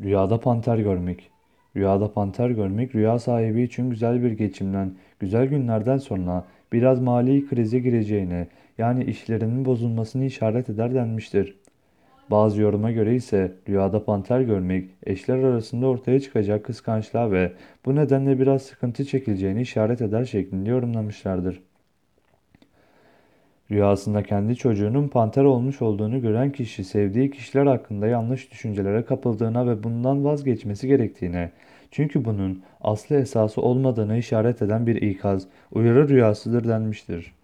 Rüyada panter görmek. Rüyada panter görmek rüya sahibi için güzel bir geçimden, güzel günlerden sonra biraz mali krize gireceğine, yani işlerinin bozulmasını işaret eder denmiştir. Bazı yoruma göre ise rüyada panter görmek eşler arasında ortaya çıkacak kıskançlığa ve bu nedenle biraz sıkıntı çekileceğini işaret eder şeklinde yorumlamışlardır. Rüyasında kendi çocuğunun panter olmuş olduğunu gören kişi sevdiği kişiler hakkında yanlış düşüncelere kapıldığına ve bundan vazgeçmesi gerektiğine, çünkü bunun aslı esası olmadığını işaret eden bir ikaz, uyarı rüyasıdır denmiştir.